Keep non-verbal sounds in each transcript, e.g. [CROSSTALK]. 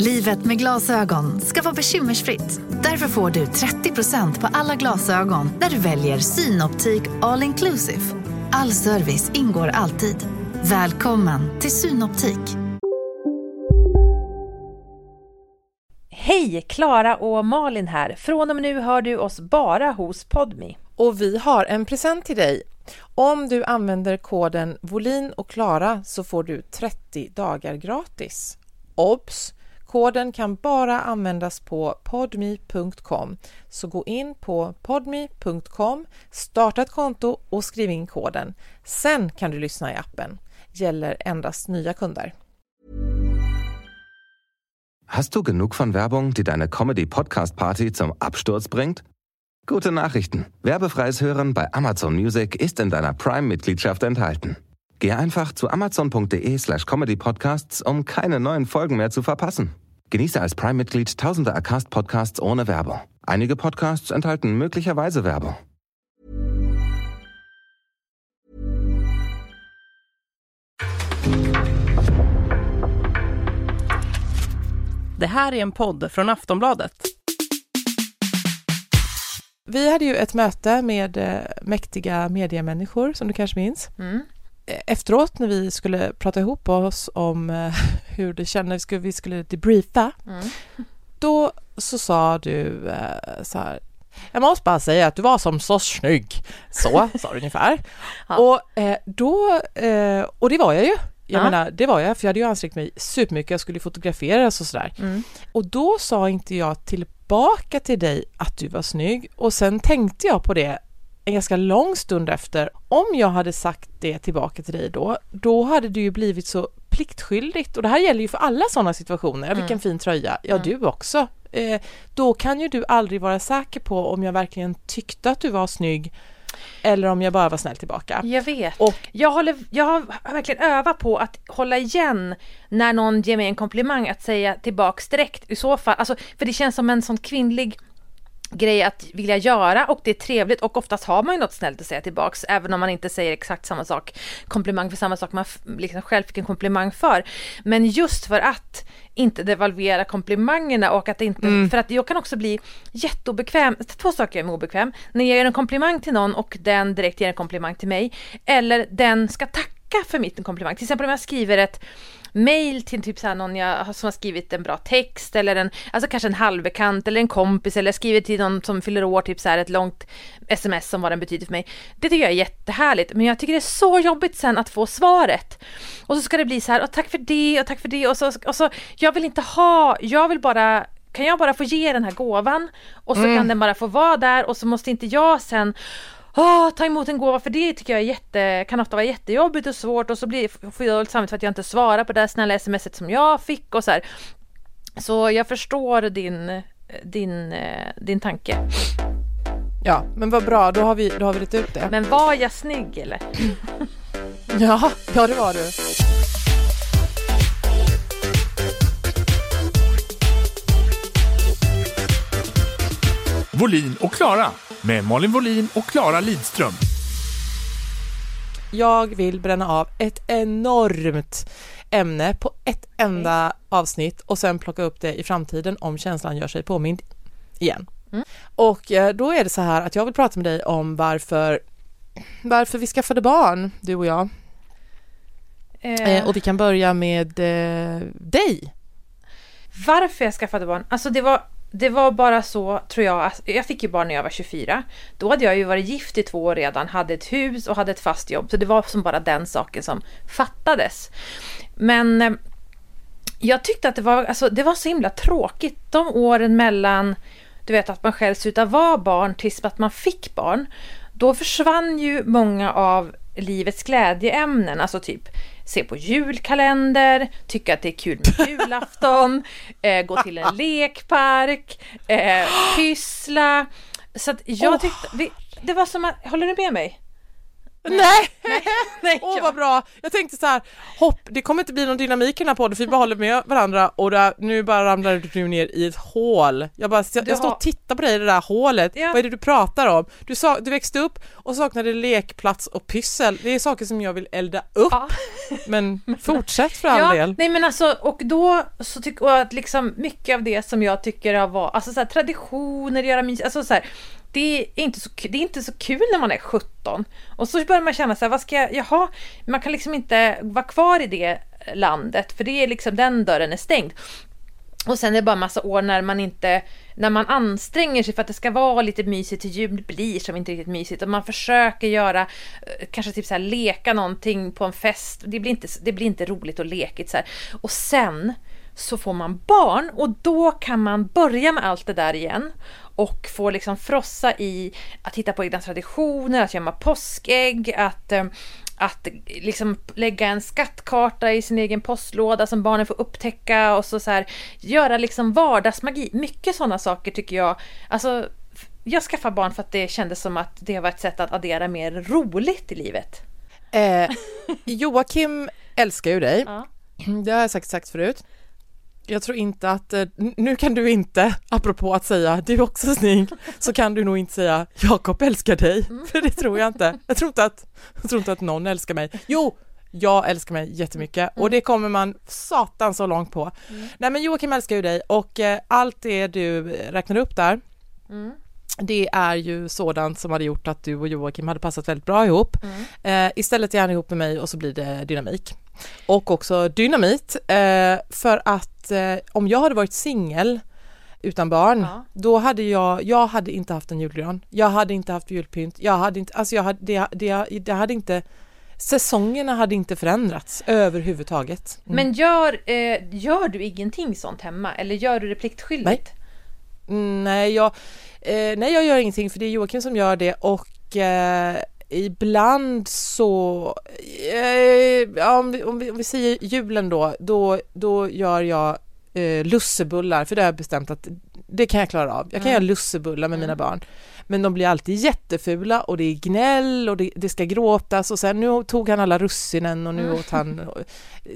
Livet med glasögon ska vara bekymmersfritt. Därför får du 30% på alla glasögon när du väljer Synoptik All Inclusive. All service ingår alltid. Välkommen till Synoptik. Hej! Klara och Malin här. Från och med nu hör du oss bara hos Podmi. Och vi har en present till dig. Om du använder koden volin och Klara så får du 30 dagar gratis. Obs! Koden kan bara användas på podme.com. Så gå in på podme.com, starta ett konto och skriv in koden. Sen kan du lyssna i appen. Gäller endast nya kunder. Hast du genug von Werbung, die deine Comedy-Podcast-Party zum Absturz bringt? Gute Nachrichten. Werbefreies Hören bei Amazon Music ist in deiner Prime-Mitgliedschaft enthalten. Geh einfach zu amazon.de slash comedypodcasts, um keine neuen Folgen mehr zu verpassen. Genieße als Prime-Mitglied tausende Acast-Podcasts ohne Werbung. Einige Podcasts enthalten möglicherweise Werbung. Det här är en podd från Aftonbladet. Vi hade ju ett möte med eh, mäktiga mediemänniskor som du kanske minns. Mm. Efteråt när vi skulle prata ihop oss om eh, [LAUGHS] hur det kändes, vi skulle debriefa, Mm. då så sa du eh, så här jag måste bara säga att du var som så snygg. Så [LAUGHS] sa du ungefär. Ja. Och eh, då, och det var jag ju. Jag Ja. menar, det var jag, för jag hade ju ansträngt mig supermycket, jag skulle fotograferas och sådär. Mm. Och då sa inte jag tillbaka till dig att du var snygg och sen tänkte jag på det en ganska lång stund efter. Om jag hade sagt det tillbaka till dig då, då hade det ju blivit så pliktskyldigt och det här gäller ju för alla sådana situationer. Ja, Vilken fin tröja, ja du också. Eh, då kan ju du aldrig vara säker på om jag verkligen tyckte att du var snygg eller om jag bara var snäll tillbaka. Jag vet. Och Jag, håller, jag har verkligen övat på att hålla igen när någon ger mig en komplimang, att säga tillbaks direkt i så fall. Alltså, för det känns som en sån kvinnlig grej att vilja göra och det är trevligt och oftast har man ju något snällt att säga tillbaks även om man inte säger exakt samma sak, komplimang för samma sak man liksom själv fick en komplimang för. Men just för att inte devalvera komplimangerna och att inte, för att jag kan också bli jätteobekväm, två saker jag är obekväm, när jag gör en komplimang till någon och den direkt ger en komplimang till mig, eller den ska tacka för mitt komplimang. Till exempel om jag skriver ett mail till typ såhär någon jag, som har skrivit en bra text eller en, alltså kanske en halvbekant eller en kompis eller skrivit till någon som fyller år, typ så här ett långt sms som vad den betyder för mig. Det tycker jag är jättehärligt, men jag tycker det är så jobbigt sen att få svaret. Och så ska det bli så här, och tack för det och tack för det och så, och så jag vill inte ha, jag vill bara kan jag bara få ge den här gåvan och så kan den bara få vara där och så måste inte jag sen Åh, ta emot en gåva för det tycker jag är jätte, kan ofta vara jättejobbigt och svårt och så blir, får jag dåligt samvete för att jag inte svarar på det där snälla smset som jag fick och så här. Så jag förstår din, din, eh, din tanke. ja, men vad bra, då har vi, då har vi rätt ut det. Men var jag snygg eller? [LAUGHS] Ja, ja det var du. Volin och Klara med Malin Volin och Klara Lidström. Jag vill bränna av ett enormt ämne på ett enda avsnitt och sen plocka upp det i framtiden om känslan gör sig påmind igen. Och eh, då är det så här att jag vill prata med dig om varför, varför vi skaffade barn, du och jag. Eh, och vi kan börja med eh, dig. Varför jag skaffade barn? Alltså det var, det var bara så, tror jag. Alltså, jag fick ju barn när jag var 24. Då hade jag ju varit gift i två år redan, hade ett hus och hade ett fast jobb. Så det var som bara den saken som fattades. Men eh, jag tyckte att det var, alltså, det var så himla tråkigt. De åren mellan, du vet att man själv slutade vara barn tills att man fick barn. Då försvann ju många av livets glädjeämnen, alltså typ se på julkalender, tycka att det är kul med [LAUGHS] julafton, eh, gå till en [LAUGHS] lekpark, eh, pyssla. Så att jag tyckte, det, det var som att, håller du med mig? Nej! Nej, [LAUGHS] Åh ja. vad bra! Jag tänkte så här, hopp, det kommer inte bli någon dynamik i den här podden för vi bara håller med varandra och där, nu bara ramlar du ner i ett hål. Jag bara, jag, jag står och tittar på dig i det där hålet. Ja. Vad är det du pratar om? Du, sa, du växte upp och saknade lekplats och pyssel. Det är saker som jag vill elda upp. Ja. [LAUGHS] [LAUGHS] Men fortsätt för all ja, del. Nej men alltså, och då så tycker jag att liksom mycket av det som jag tycker har varit, alltså så här, traditioner, göra mys, alltså så här, det är, inte så, det är inte så kul när man är 17. Och så börjar man känna så här, vad ska jag, jaha, man kan liksom inte vara kvar i det landet, för det är liksom, den dörren är stängd. Och sen är det bara massa år när man inte, när man anstränger sig för att det ska vara lite mysigt till jul, det blir som inte riktigt mysigt och man försöker göra, eh, kanske typ så här leka någonting på en fest, det blir inte, det blir inte roligt och lekigt så här. Och sen så får man barn och då kan man börja med allt det där igen och få liksom frossa i att hitta på egna traditioner, att gömma påskägg, att eh, att liksom lägga en skattkarta i sin egen postlåda som barnen får upptäcka och så, så här, göra liksom vardagsmagi. Mycket sådana saker tycker jag. Alltså, jag skaffade barn för att det kändes som att det var ett sätt att addera mer roligt i livet. Eh, Joakim älskar ju dig. Ja. Det har jag sagt, sagt förut. Jag tror inte att, eh, nu kan du inte, apropå att säga du är också snygg, [LAUGHS] så kan du nog inte säga Jakob älskar dig, [LAUGHS] för det tror jag inte. Jag tror inte att, jag tror inte att någon älskar mig. Jo, jag älskar mig jättemycket och det kommer man satan så långt på. Nej men Joakim älskar ju dig och eh, allt det du räknar upp där, Mm. Det är ju sådant som hade gjort att du och Joakim hade passat väldigt bra ihop. Eh, istället är han ihop med mig och så blir det dynamik. Och också dynamit, eh, för att eh, om jag hade varit singel utan barn, Ja. då hade jag, jag hade inte haft en julgran. Jag hade inte haft julpynt. Jag hade inte, alltså jag hade, det, det, det hade inte, säsongerna hade inte förändrats överhuvudtaget. Mm. Men gör, eh, gör du ingenting sånt hemma eller gör du det pliktskyldigt? Mm, nej, jag, eh, nej, jag gör ingenting för det är Joakim som gör det och eh, ibland så, eh, ja, om, vi, om, vi, om vi säger julen då, då, då gör jag eh, lussebullar för det har jag bestämt att det kan jag klara av. Jag kan göra lussebullar med mina barn. Men de blir alltid jättefula och det är gnäll och det, det ska gråtas och sen nu tog han alla russinen och nu åt han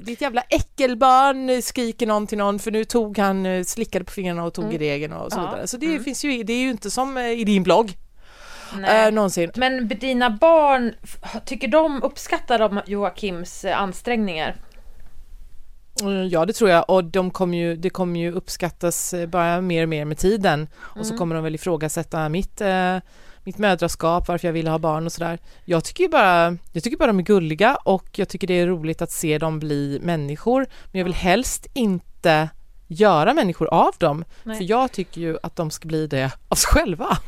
ditt jävla äckelbarn skriker någon till någon för nu tog han, eh, slickade på fingrarna och tog i degen och så Ja. vidare. Så det finns ju, det är ju inte som eh, i din blogg Nej. eh, någonsin. Men dina barn, tycker de, uppskattar de Joakims ansträngningar? Mm, Ja det tror jag. Och de kommer ju, det kommer ju uppskattas eh, bara mer och mer med tiden. Och så kommer de väl ifrågasätta mitt, eh, mitt mödraskap, varför jag ville ha barn och sådär. Jag tycker ju bara, jag tycker bara de är gulliga och jag tycker det är roligt att se dem bli människor. Men jag vill helst inte göra människor av dem Nej. för jag tycker ju att de ska bli det av sig själva. [LAUGHS]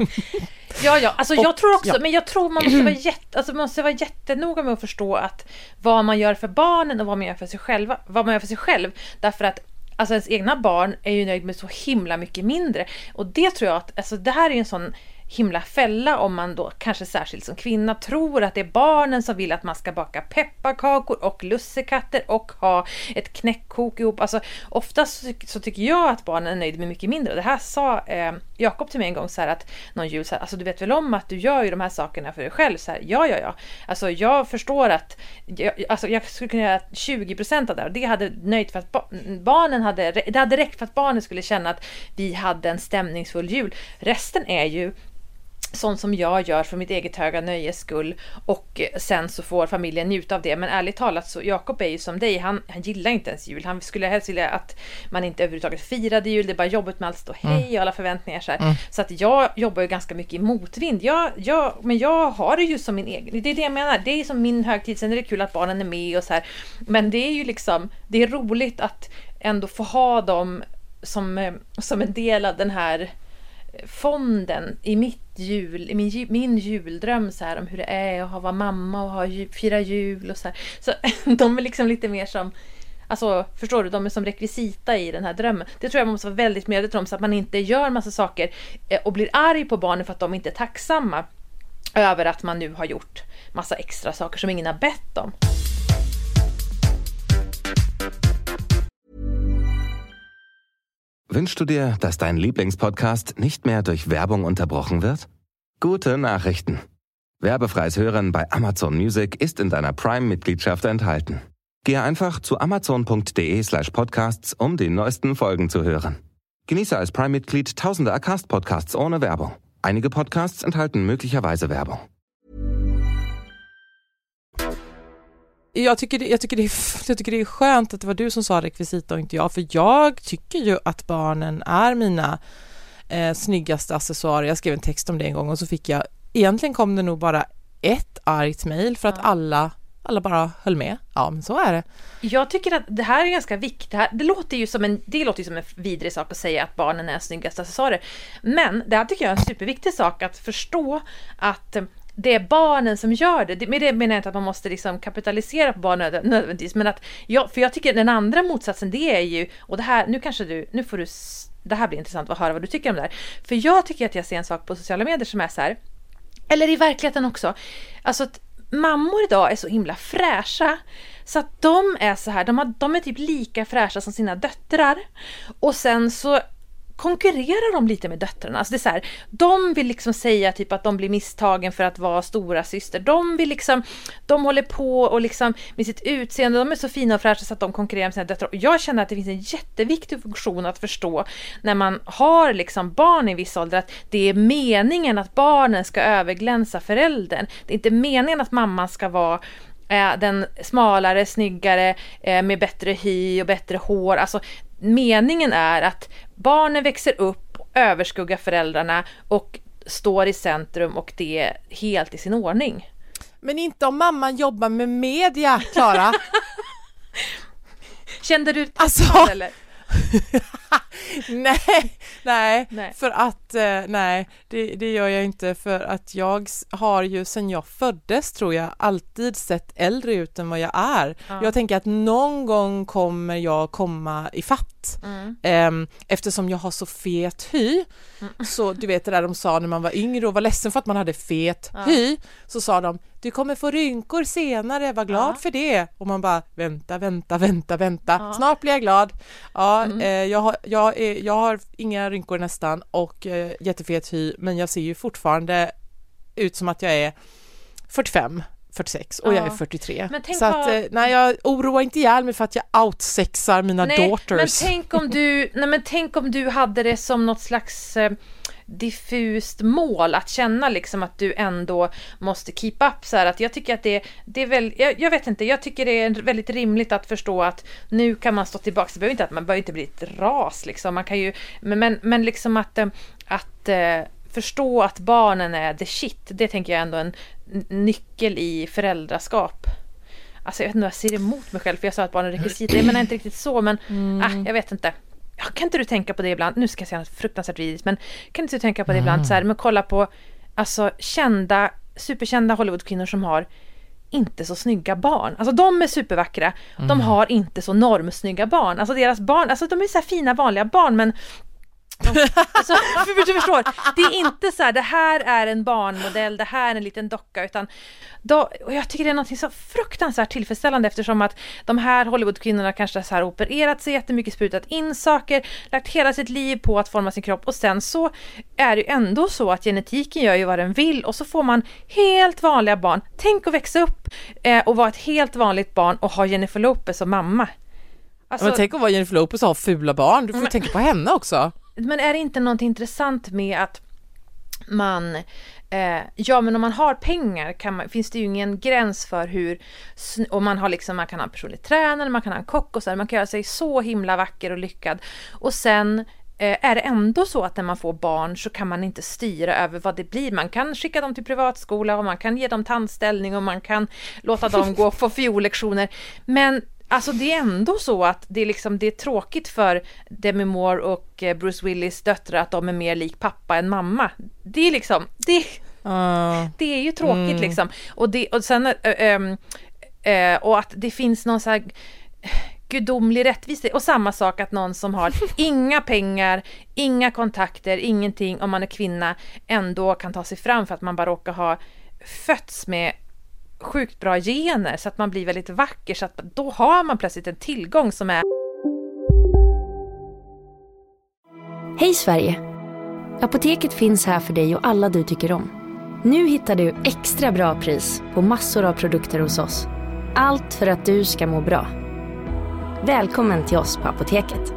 Ja, ja, alltså Och- jag tror också, ja. men jag tror man måste [CLEARS THROAT] vara, jätte, alltså man måste vara jättenoga med att förstå att vad man gör för barnen och vad man gör för sig själva, vad man gör för sig själv. Därför att alltså ens egna barn är ju nöjd med så himla mycket mindre. Och det tror jag att, alltså det här är en sån himla fälla om man då, kanske särskilt som kvinna, tror att det är barnen som vill att man ska baka pepparkakor och lussekatter och ha ett knäckkok ihop. Alltså oftast så, tycker jag att barnen är nöjda med mycket mindre. Det här sa eh, Jakob till mig en gång så här att någon jul så här, alltså du vet väl om att du gör ju de här sakerna för dig själv? Så här, ja, ja, ja. Alltså jag förstår att, jag, alltså jag skulle kunna göra 20% av det här och det hade nöjt för att ba- barnen hade, det hade räckt för att barnen skulle känna att vi hade en stämningsfull jul. Resten är ju sånt som jag gör för mitt eget höga nöjes skull och sen så får familjen njuta av det. Men ärligt talat så Jakob är ju som dig, han, han gillar inte ens jul. Han skulle helst vilja att man inte överhuvudtaget firade jul. Det är bara jobbigt med allt stå hej och alla förväntningar så här. Så att jag jobbar ju ganska mycket i motvind. Jag, jag, men jag har det ju som min egen, det är det jag menar. Det är som min högtid, sen är det kul att barnen är med och så här. Men det är ju liksom, det är roligt att ändå få ha dem som, eh, som en del av den här fonden i mitt jul, i min, min juldröm så här, om hur det är att vara mamma och ha, fira jul och så här. Så [LAUGHS] de är liksom lite mer som Alltså förstår du, de är som rekvisita i den här drömmen. Det tror jag man måste vara väldigt medveten om så att man inte gör massa saker eh, och blir arg på barnen för att de inte är tacksamma. över att man nu har gjort massa extra saker som ingen har bett om. Wünschst du dir, dass dein Lieblingspodcast nicht mehr durch Werbung unterbrochen wird? Gute Nachrichten. Werbefreies Hören bei Amazon Music ist in deiner Prime-Mitgliedschaft enthalten. Gehe einfach zu amazon.de slash podcasts, um die neuesten Folgen zu hören. Genieße als Prime-Mitglied tausende Acast-Podcasts ohne Werbung. Einige Podcasts enthalten möglicherweise Werbung. Jag tycker, det, jag, tycker det är, jag tycker det är skönt att det var du som sa rekvisita och inte jag, för jag tycker ju att barnen är mina eh, snyggaste accessoarer. Jag skrev en text om det en gång och så fick jag, egentligen kom det nog bara ett argt mejl för att alla alla bara höll med. Ja, men så är det. Jag tycker att det här är ganska viktigt. Det, här, det, låter ju som en, det låter ju som en vidrig sak att säga att barnen är snyggaste accessoarer. Men det här tycker jag är en superviktig sak att förstå att det är barnen som gör det. Med det menar jag inte att man måste liksom kapitalisera på barnen nödvändigtvis, men att jag, för jag tycker den andra motsatsen det är ju, och det här, nu kanske du, nu får du, det här blir intressant att höra vad du tycker om det här. För jag tycker att jag ser en sak på sociala medier som är så här, eller i verkligheten också, alltså att mammor idag är så himla fräscha. Så att de är så här, de, har, de är typ lika fräscha som sina döttrar. Och sen så konkurrerar de lite med döttrarna. Alltså det är så här, de vill liksom säga typ att de blir misstagen för att vara stora syster. De vill liksom, de håller på och liksom med sitt utseende, de är så fina och fräscha så att de konkurrerar med sina döttrar. Och jag känner att det finns en jätteviktig funktion att förstå när man har liksom barn i viss ålder att det är meningen att barnen ska överglänsa föräldern. Det är inte meningen att mamman ska vara eh, den smalare, snyggare, eh, med bättre hy och bättre hår. Alltså meningen är att barnen växer upp, överskuggar föräldrarna och står i centrum och det är helt i sin ordning. Men inte om mamman jobbar med media, Klara. [LAUGHS] Kände du alltså, eller? [LAUGHS] nej, nej, nej, för att eh, nej, det, det, gör jag inte för att jag har ju sedan jag föddes tror jag alltid sett äldre ut än vad jag är. Ja. Jag tänker att någon gång kommer jag komma i fatt mm. eh, eftersom jag har så fet hy. Mm. Så du vet det där de sa när man var yngre och var ledsen för att man hade fet ja. hy så sa de du kommer få rynkor senare, var glad ja. för det. Och man bara vänta, vänta, vänta, vänta, ja. snart blir jag glad. Ja, mm. eh, jag, har, jag, är, jag har inga rynkor nästan och eh, jättefet hy, men jag ser ju fortfarande ut som att jag är 45. 46 och ja. jag är 43. så att, vad... Eh, nej, jag oroar inte ihjäl mig för att jag outsexar mina nej, daughters. Men tänk om du, nej men tänk om du hade det som något slags eh, diffust mål att känna liksom att du ändå måste keep up så här att jag tycker att det, det är väl, jag, jag, vet inte, jag tycker det är väldigt rimligt att förstå att nu kan man stå tillbaka, det behöver inte att man behöver inte bli ett ras liksom, man kan ju, men, men, liksom att, eh, att eh, förstå att barnen är the shit, det tänker jag ändå är en nyckel i föräldraskap. Alltså jag vet inte jag säger emot mig själv för jag sa att barnen är rekvisita, jag menar inte riktigt så men mm. ah, jag vet inte kan inte du tänka på det ibland, nu ska jag säga något fruktansvärt vidrigt, men kan inte du tänka på det ibland så här, men kolla på alltså kända, superkända Hollywoodkvinnor som har inte så snygga barn. Alltså de är supervackra, mm. de har inte så normsnygga barn. Alltså deras barn, alltså de är så fina vanliga barn men alltså, du förstår, det är inte så här, det här är en barnmodell, det här är en liten docka, utan då, och jag tycker det är något så fruktansvärt tillfredsställande eftersom att de här Hollywoodkvinnorna kanske har opererat sig jättemycket, sprutat in saker, lagt hela sitt liv på att forma sin kropp och sen så är det ju ändå så att genetiken gör ju vad den vill och så får man helt vanliga barn. Tänk att växa upp eh, och vara ett helt vanligt barn och ha Jennifer Lopez som mamma. Alltså, men tänk att vara Jennifer Lopez och ha fula barn, du får men, tänka på henne också. Men är det inte något intressant med att man eh, ja men om man har pengar kan man, finns det ju ingen gräns för hur, och man har liksom, man kan ha en personlig tränare, man kan ha en kock och så man kan göra sig så himla vacker och lyckad. Och sen eh, är det ändå så att när man får barn så kan man inte styra över vad det blir. Man kan skicka dem till privatskola och man kan ge dem tandställning och man kan låta dem gå och få fiollektioner. Men Alltså det är ändå så att det är, liksom, det är tråkigt för Demi Moore och eh, Bruce Willis döttrar att de är mer lik pappa än mamma. Det är liksom, det, uh, det är ju tråkigt mm. liksom. Och, det, och sen, äh, äh, och att det finns någon så här gudomlig rättvisa och samma sak att någon som har [LAUGHS] inga pengar, inga kontakter, ingenting om man är kvinna ändå kan ta sig fram för att man bara råkar ha fötts med sjukt bra gener så att man blir väldigt vacker så att då har man plötsligt en tillgång som är Hej Sverige! Apoteket finns här för dig och alla du tycker om. Nu hittar du extra bra pris på massor av produkter hos oss. Allt för att du ska må bra. Välkommen till oss på Apoteket.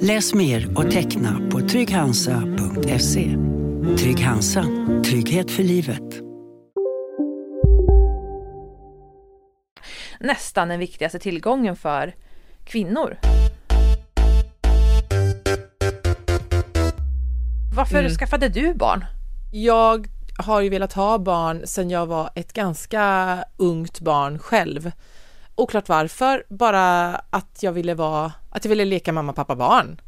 Läs mer och teckna på trygghansa.se. Trygg Hansa. Trygghet för livet. nästan den viktigaste tillgången för kvinnor. Varför Mm. skaffade du barn? Jag har ju velat ha barn sedan jag var ett ganska ungt barn själv. Oklart varför, bara att jag ville vara, att jag ville leka mamma, pappa, barn.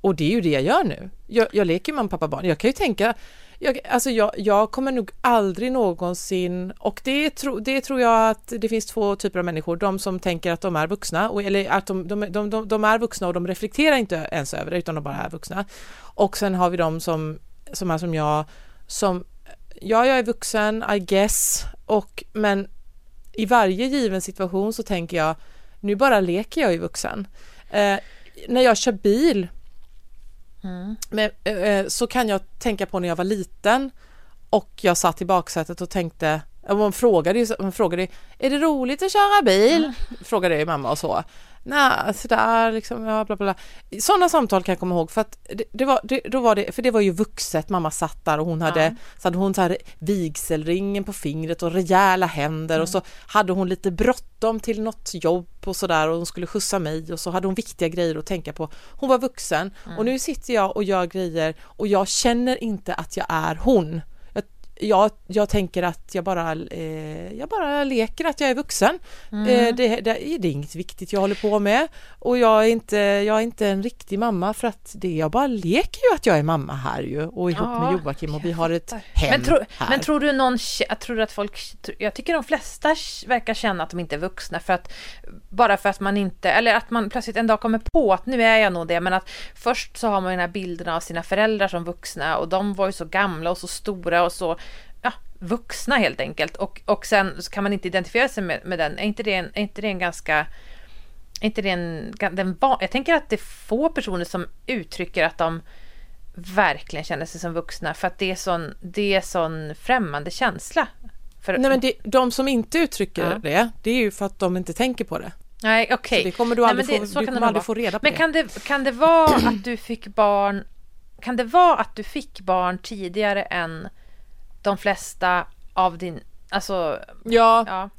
Och det är ju det jag gör nu. Jag, jag leker mamma, pappa, barn. Jag kan ju tänka, jag, alltså jag, jag kommer nog aldrig någonsin, och det, tro, det tror jag att det finns två typer av människor, de som tänker att de är vuxna, och, eller att de, de, de, de, de är vuxna och de reflekterar inte ens över det, utan de bara är vuxna. Och sen har vi de som, som är som jag, som, ja, jag är vuxen, I guess, och, men i varje given situation så tänker jag, nu bara leker jag ju vuxen. Eh, när jag kör bil men, eh, så kan jag tänka på när jag var liten och jag satt i baksätet och tänkte, och man frågade ju, man frågade, är det roligt att köra bil? Frågade jag ju mamma och så. Nej, sådär liksom, ja, bla, bla. Sådana samtal kan jag komma ihåg för att det, det var, det, då var det, för det var ju vuxet, mamma satt där och hon hade, Ja. så hade hon så här vigselringen på fingret och rejäla händer och så hade hon lite bråttom till något jobb och sådär och hon skulle skjutsa mig och så hade hon viktiga grejer att tänka på. Hon var vuxen och nu sitter jag och gör grejer och jag känner inte att jag är hon. Jag, jag, tänker att jag bara, eh, jag bara leker att jag är vuxen. Eh, det, det, det är inget viktigt jag håller på med och jag är inte, jag är inte en riktig mamma för att det, jag bara leker ju att jag är mamma här ju och ihop Ja, med Joakim och vi har ett hem Men, tro, här. men tror du någon, jag tror att folk, jag tycker de flesta verkar känna att de inte är vuxna för att, bara för att man inte, eller att man plötsligt en dag kommer på att nu är jag nog det, men att först så har man den här bilderna av sina föräldrar som vuxna och de var ju så gamla och så stora och så, vuxna helt enkelt och, och sen så kan man inte identifiera sig med, med den, är inte det en, är inte det en ganska inte det en, den, jag tänker att det är få personer som uttrycker att de verkligen känner sig som vuxna för att det är sån, det är sån främmande känsla. För, Nej men det, de som inte uttrycker Ja. det, det är ju för att de inte tänker på det. Nej, okej. Så det kommer du Nej, aldrig, men det- få, så du kommer aldrig få reda på Men det. kan det, kan det vara att du fick barn Kan det vara att du fick barn tidigare än de flesta av din Alltså, Ja, ja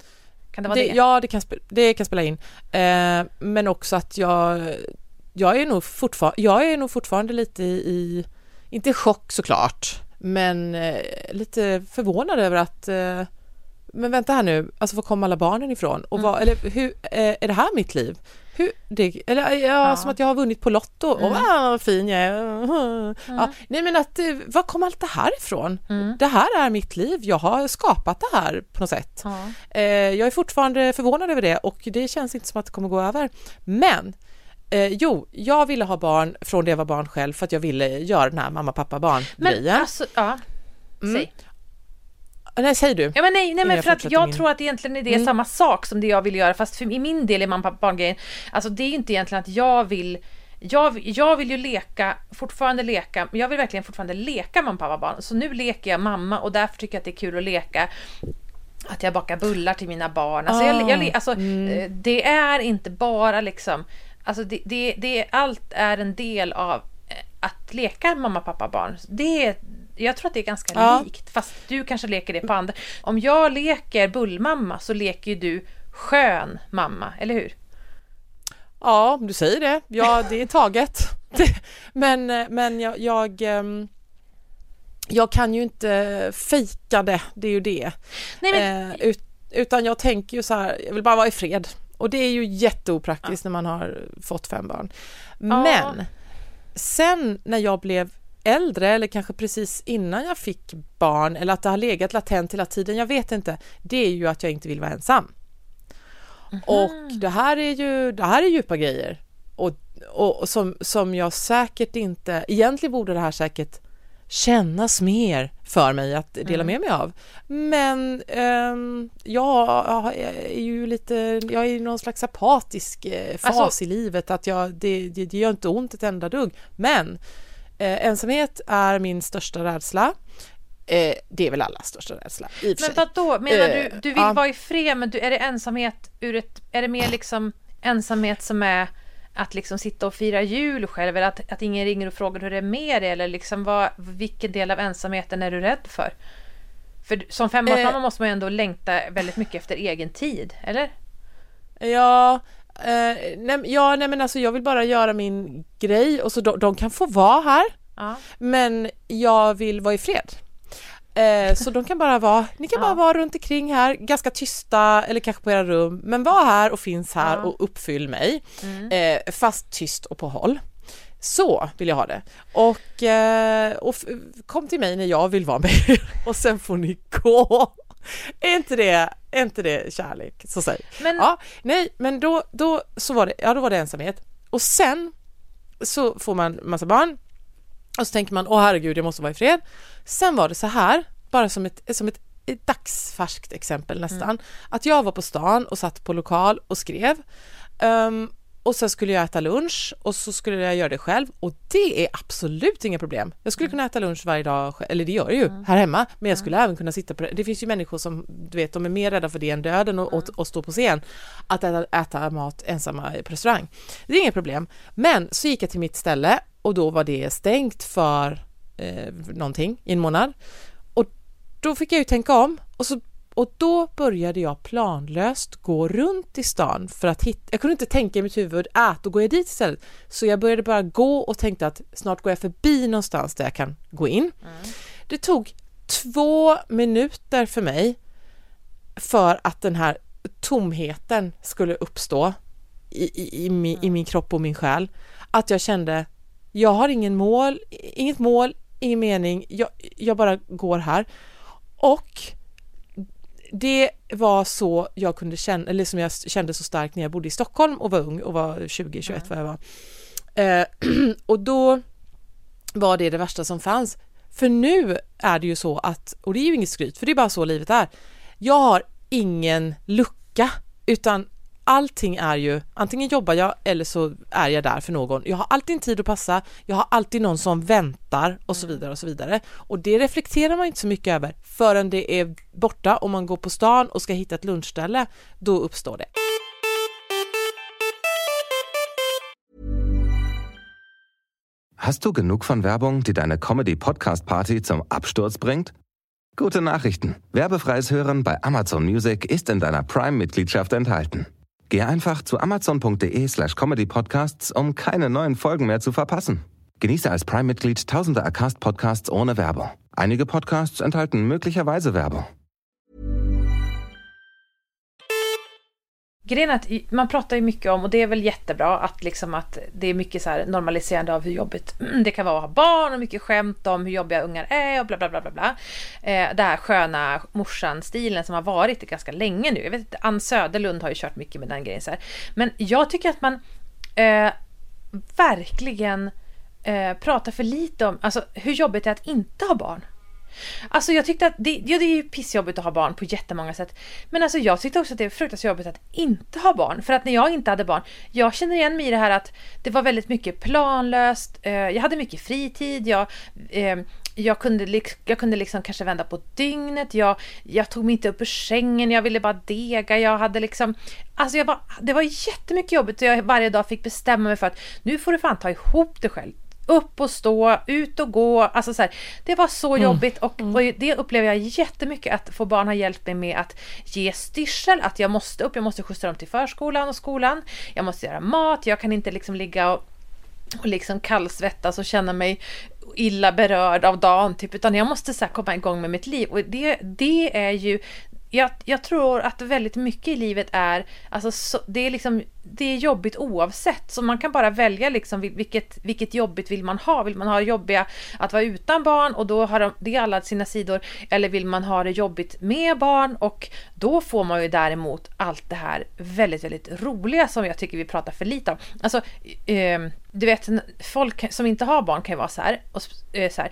Kan det vara det, det? ja det, kan spela, det kan spela in. Eh, men också att jag, jag, är nog fortfar- jag är nog fortfarande lite i, i inte i chock såklart, men eh, lite förvånad över att eh, men vänta här nu, alltså var kom alla barnen ifrån? Och vad, eller hur, eh, är det här mitt liv? Hur, det, eller ja, Ja. som att jag har vunnit på Lotto, och Mm. ah, vad fin jag är. Ja, nej men att, eh, var kom allt det här ifrån? Mm. Det här är mitt liv, jag har skapat det här på något sätt. Ja. Eh, jag är fortfarande förvånad över det och det känns inte som att det kommer gå över. Men eh, jo, jag ville ha barn från det jag var barn själv för att jag ville göra den här mamma, pappa, barn grejen. alltså, ja Mm. Nej, säg du. Ja men nej, nej men jag för att jag min- tror att egentligen är det Mm. samma sak som det jag vill göra fast för i min del är man pappa barn-grejen. Alltså det är ju inte egentligen att jag vill jag, jag vill ju leka, fortfarande leka, men jag vill verkligen fortfarande leka mamma, pappa, barn. Så nu leker jag mamma och därför tycker jag att det är kul att leka. Att jag bakar bullar till mina barn. Alltså, jag, jag, Ah, alltså eh, det är inte bara liksom, alltså det, det, det, allt är en del av eh, att leka mamma, pappa, barn. Det jag tror att det är ganska Ja. likt, fast du kanske leker det på andra. Om jag leker bullmamma så leker ju du skön mamma, eller hur? Ja, du säger det. Ja, det är taget. [LAUGHS] men men jag, jag, ehm, jag kan ju inte fejka det, det är ju det. Nej, men... eh, ut, utan jag tänker ju så här, jag vill bara vara i fred. Och det är ju jätteopraktiskt ja. när man har fått fem barn. Men ja. sen när jag blev äldre eller kanske precis innan jag fick barn eller att det har legat latent hela tiden, jag vet inte. Det är ju att jag inte vill vara ensam. Mm -hmm. Och det här är ju, det här är djupa grejer. Och, och, och, som, som jag säkert inte, egentligen borde det här säkert kännas mer för mig att dela mm. med mig av. Men um, jag är ju lite, jag är i någon slags apatisk eh, fas alltså, i livet att jag, det, det, det gör inte ont ett enda dugg. Men eh, ensamhet är min största rädsla. Eh, det är väl allas största rädsla i Men vadå, menar du, du vill uh, vara i fred men du, är det ensamhet ur ett, är det mer liksom ensamhet som är att liksom sitta och fira jul själv eller att, att ingen ringer och frågar hur det är med dig eller liksom vad, vilken del av ensamheten är du rädd för? För som femårsmamma eh, måste man ju ändå längta väldigt mycket efter egen tid, eller? Ja, eh, nej, ja, nej men alltså jag vill bara göra min grej och så de, de kan få vara här. Ja. Men jag vill vara i fred. Eh, så de kan bara vara, ni kan [LAUGHS] ja. bara vara runt omkring här, ganska tysta eller kanske på era rum, men var här och finns här ja. och uppfyll mig. Mm. Eh, fast tyst och på håll. Så vill jag ha det. Och, och kom till mig när jag vill vara med [LAUGHS] och sen får ni gå. Är inte det, är inte det kärlek? Så säg. Men... Ja, nej, men då, då, så var det, ja, då var det ensamhet. Och sen så får man massa barn och så tänker man, åh herregud, jag måste vara i fred. Sen var det så här, bara som ett, som ett, ett dagsfärskt exempel nästan, mm. att jag var på stan och satt på lokal och skrev. Um, och sen skulle jag äta lunch och så skulle jag göra det själv och det är absolut inga problem. Jag skulle mm. kunna äta lunch varje dag, eller det gör jag ju mm. här hemma, men jag skulle mm. även kunna sitta på det. Det finns ju människor som, du vet, de är mer rädda för det än döden och, och, och stå på scen, att äta, äta mat ensamma på restaurang. Det är inga problem. Men så gick jag till mitt ställe och då var det stängt för eh, någonting i en månad. Och då fick jag ju tänka om och, så, och då började jag planlöst gå runt i stan för att hitta, jag kunde inte tänka i mitt huvud, att då går jag dit istället. Så jag började bara gå och tänkte att snart går jag förbi någonstans där jag kan gå in. Mm. Det tog två minuter för mig för att den här tomheten skulle uppstå i, i, i, min, i min kropp och min själ. Att jag kände, jag har ingen mål, inget mål, ingen mening, jag, jag bara går här. Och det var så jag kunde känna, eller som jag kände så starkt när jag bodde i Stockholm och var ung och var 20, 21 vad jag var. Eh, [CLEARS THROAT] och då var det det värsta som fanns. För nu är det ju så att, och det är ju inget skryt, för det är bara så livet är. Jag har ingen lucka, utan allting är ju, antingen jobbar jag eller så är jag där för någon. Jag har alltid en tid att passa, jag har alltid någon som väntar och så mm. vidare och så vidare. Och det reflekterar man inte så mycket över förrän det är borta och man går på stan och ska hitta ett lunchställe, då uppstår det. Hast du genug von Werbung, die deine Comedy-Podcast-Party zum Absturz bringt? Gute Nachrichten. Werbefreies Hören bei Amazon Music ist in deiner Prime-Mitgliedschaft enthalten. Geh einfach zu amazon.de slash comedypodcasts, um keine neuen Folgen mehr zu verpassen. Genieße als Prime-Mitglied tausende Acast-Podcasts ohne Werbung. Einige Podcasts enthalten möglicherweise Werbung. Grejen är att man pratar ju mycket om, och det är väl jättebra, att, liksom att det är mycket så här normaliserande av hur jobbigt [CLEARS THROAT] det kan vara att ha barn och mycket skämt om hur jobbiga ungar är och bla bla bla bla bla. Eh, det här sköna morsan-stilen som har varit ganska länge nu. Jag vet inte, Ann Söderlund har ju kört mycket med den grejen så här. Men jag tycker att man eh, verkligen eh, pratar för lite om alltså, hur jobbigt det är att inte ha barn. Alltså jag tyckte att det, ja, det är ju pissjobbigt att ha barn på jättemånga sätt. Men alltså jag tyckte också att det är fruktansvärt jobbigt att inte ha barn. För att när jag inte hade barn, jag känner igen mig i det här att det var väldigt mycket planlöst, eh, jag hade mycket fritid, jag, eh, jag kunde, jag kunde liksom kanske vända på dygnet, jag, jag tog mig inte upp ur sängen, jag ville bara dega, jag hade liksom... Alltså jag var, det var jättemycket jobbigt och jag varje dag fick bestämma mig för att nu får du fan ta ihop dig själv upp och stå, ut och gå. Alltså så här, det var så mm. jobbigt och, mm. och, det upplever jag jättemycket att få barn har hjälpt mig med att ge styrsel, att jag måste upp, jag måste skjutsa dem till förskolan och skolan, jag måste göra mat, jag kan inte liksom ligga och och liksom kallsvettas och känna mig illa berörd av dagen, typ, utan jag måste så komma igång med mitt liv. Och det, det är ju jag, jag, tror att väldigt mycket i livet är, alltså, så, det, är liksom, det är jobbigt oavsett, så man kan bara välja liksom vilket, vilket jobbigt vill man ha. Vill man ha det jobbiga att vara utan barn och då har de, det alla sina sidor, eller vill man ha det jobbigt med barn och då får man ju däremot allt det här väldigt, väldigt roliga som jag tycker vi pratar för lite om. Alltså, eh, du vet, folk som inte har barn kan ju vara så här, och, eh, så här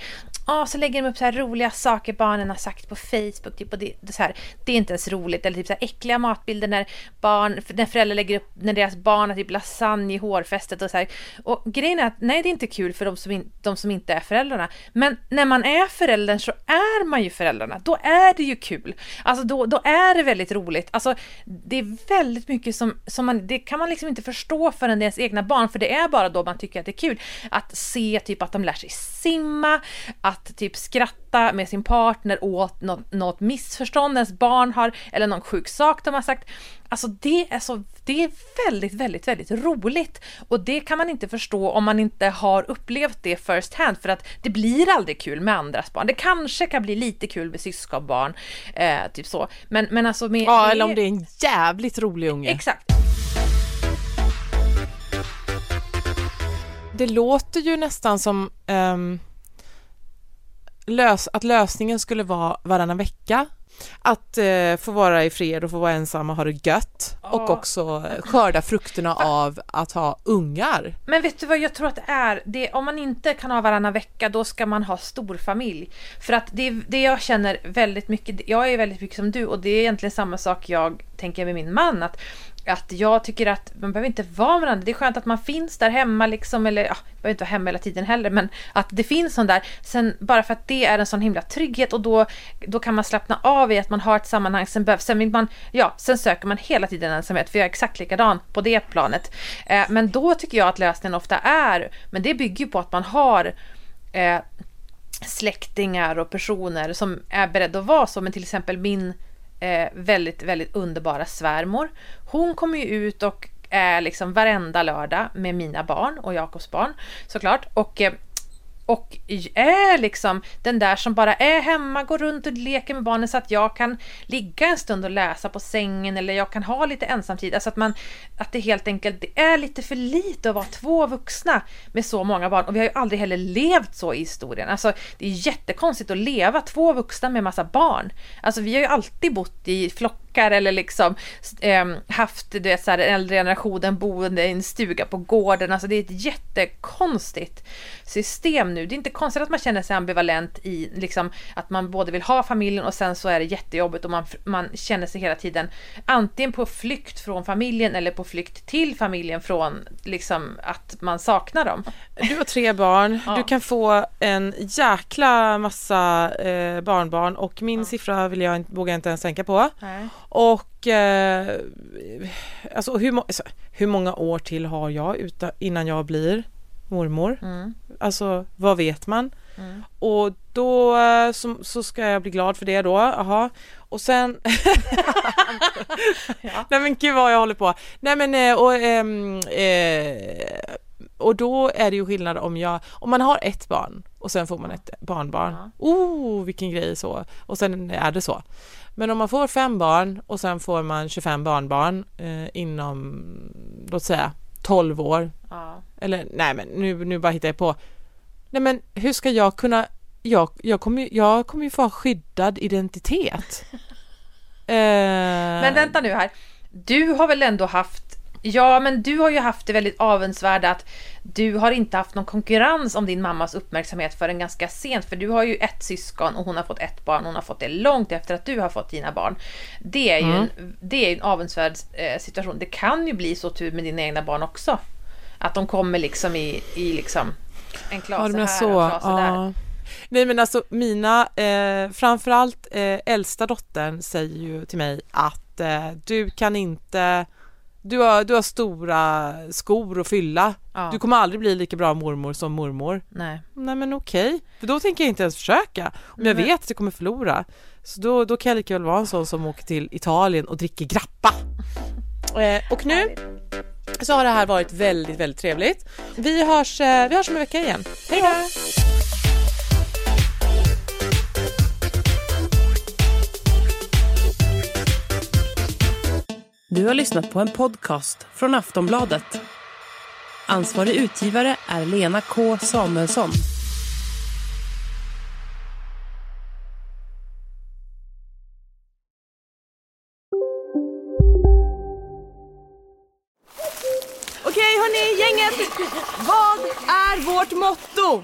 ah, så lägger de upp så här roliga saker barnen har sagt på Facebook. Typ, och det, det, så här, det är inte ens roligt. Eller typ så här äckliga matbilder när, barn, när föräldrar lägger upp när deras barn har typ lasagne i hårfästet. Och, så här. och grejen är att nej, det är inte kul för de som, in, de som inte är föräldrarna. Men när man är föräldern så är man ju föräldrarna. Då är det ju kul. Alltså då, då är det väldigt roligt. Alltså det är väldigt mycket som, som man, det kan man liksom inte förstå förrän det är ens egna barn. För det är bara då man tycker att det är kul. Att se typ att de lär sig simma, att att typ skratta med sin partner åt något, något missförstånd ens barn har, eller någon sjuk sak de har sagt. Alltså det är, så, det är väldigt, väldigt, väldigt roligt. Och det kan man inte förstå om man inte har upplevt det first hand, för att det blir aldrig kul med andras barn. Det kanske kan bli lite kul med syskonbarn, eh, typ så. Men, men alltså med... Ja, eller om det är en jävligt rolig unge. Exakt. Det låter ju nästan som um lös, att lösningen skulle vara varannan vecka. Att eh, få vara i fred och få vara ensam och ha det gött ja. och också skörda frukterna av att ha ungar. Men vet du vad jag tror att det är? Det, om man inte kan ha varannan vecka då ska man ha storfamilj. För att det, det jag känner väldigt mycket, jag är väldigt mycket som du och det är egentligen samma sak jag tänker jag med min man att att jag tycker att man behöver inte vara med varandra. Det är skönt att man finns där hemma liksom, eller ja, behöver inte vara hemma hela tiden heller, men att det finns sån där. Sen bara för att det är en sån himla trygghet och då, då kan man slappna av i att man har ett sammanhang. Sen behövs, sen vill man, ja, sen söker man hela tiden ensamhet, för jag är exakt likadan på det planet. Eh, men då tycker jag att lösningen ofta är, men det bygger ju på att man har eh, släktingar och personer som är beredda att vara så, men till exempel min eh, väldigt, väldigt underbara svärmor. Hon kommer ju ut och är liksom varenda lördag med mina barn och Jakobs barn såklart. Och eh, och är liksom den där som bara är hemma, går runt och leker med barnen så att jag kan ligga en stund och läsa på sängen eller jag kan ha lite ensamtid. Alltså att man, att det helt enkelt det är lite för lite att vara två vuxna med så många barn och vi har ju aldrig heller levt så i historien. Alltså det är jättekonstigt att leva två vuxna med massa barn. Alltså vi har ju alltid bott i flockar eller liksom eh, haft du vet, så här, den äldre generationen boende i en stuga på gården. Alltså det är ett jättekonstigt system nu. Det är inte konstigt att man känner sig ambivalent i liksom att man både vill ha familjen och sen så är det jättejobbigt och man, man känner sig hela tiden antingen på flykt från familjen eller på flykt till familjen från liksom att man saknar dem. Du har tre barn, ja. du kan få en jäkla massa eh, barnbarn och min ja. siffra vill jag, vågar jag inte ens tänka på. Nej. Och eh, alltså, hur, alltså, hur många år till har jag utan, innan jag blir mormor? Mm. Alltså vad vet man? Mm. Och då eh, så, så, ska jag bli glad för det då, aha. Och sen [LAUGHS] ja. Nej men gud vad jag håller på. Nej men eh, och ehm, eh, och då är det ju skillnad om jag, om man har ett barn och sen får man ett barnbarn. Ja. Oh, vilken grej så! Och sen är det så. Men om man får fem barn och sen får man 25 barnbarn eh, inom, låt säga 12 år. Ja. Eller nej men nu, nu bara hittar jag på. Nej men hur ska jag kunna, jag, jag, kommer, jag kommer ju få ha skyddad identitet. [LAUGHS] eh... Men vänta nu här. Du har väl ändå haft Ja, men du har ju haft det väldigt avundsvärda att du har inte haft någon konkurrens om din mammas uppmärksamhet förrän ganska sent. För du har ju ett syskon och hon har fått ett barn. Hon har fått det långt efter att du har fått dina barn. Det är ju mm. en, det är en avundsvärd eh, situation. Det kan ju bli så tur med dina egna barn också. Att de kommer liksom i, i liksom en klase ja, här så, och en klase ja. där. Nej men alltså mina, eh, framförallt eh, äldsta dottern säger ju till mig att eh, du kan inte du har, du har stora skor att fylla. Ja. Du kommer aldrig bli lika bra mormor som mormor. Nej. Nej men okej, för då tänker jag inte ens försöka. Om jag vet att jag kommer förlora. Så då, då kan jag lika väl vara en sån som åker till Italien och dricker grappa. [LAUGHS] Eh, och nu så har det här varit väldigt, väldigt trevligt. Vi hörs, eh, vi hörs om en vecka igen. Hej då! Du har lyssnat på en podcast från Aftonbladet. Ansvarig utgivare är Lena K Samuelsson. Okej hörni, gänget! Vad är vårt motto?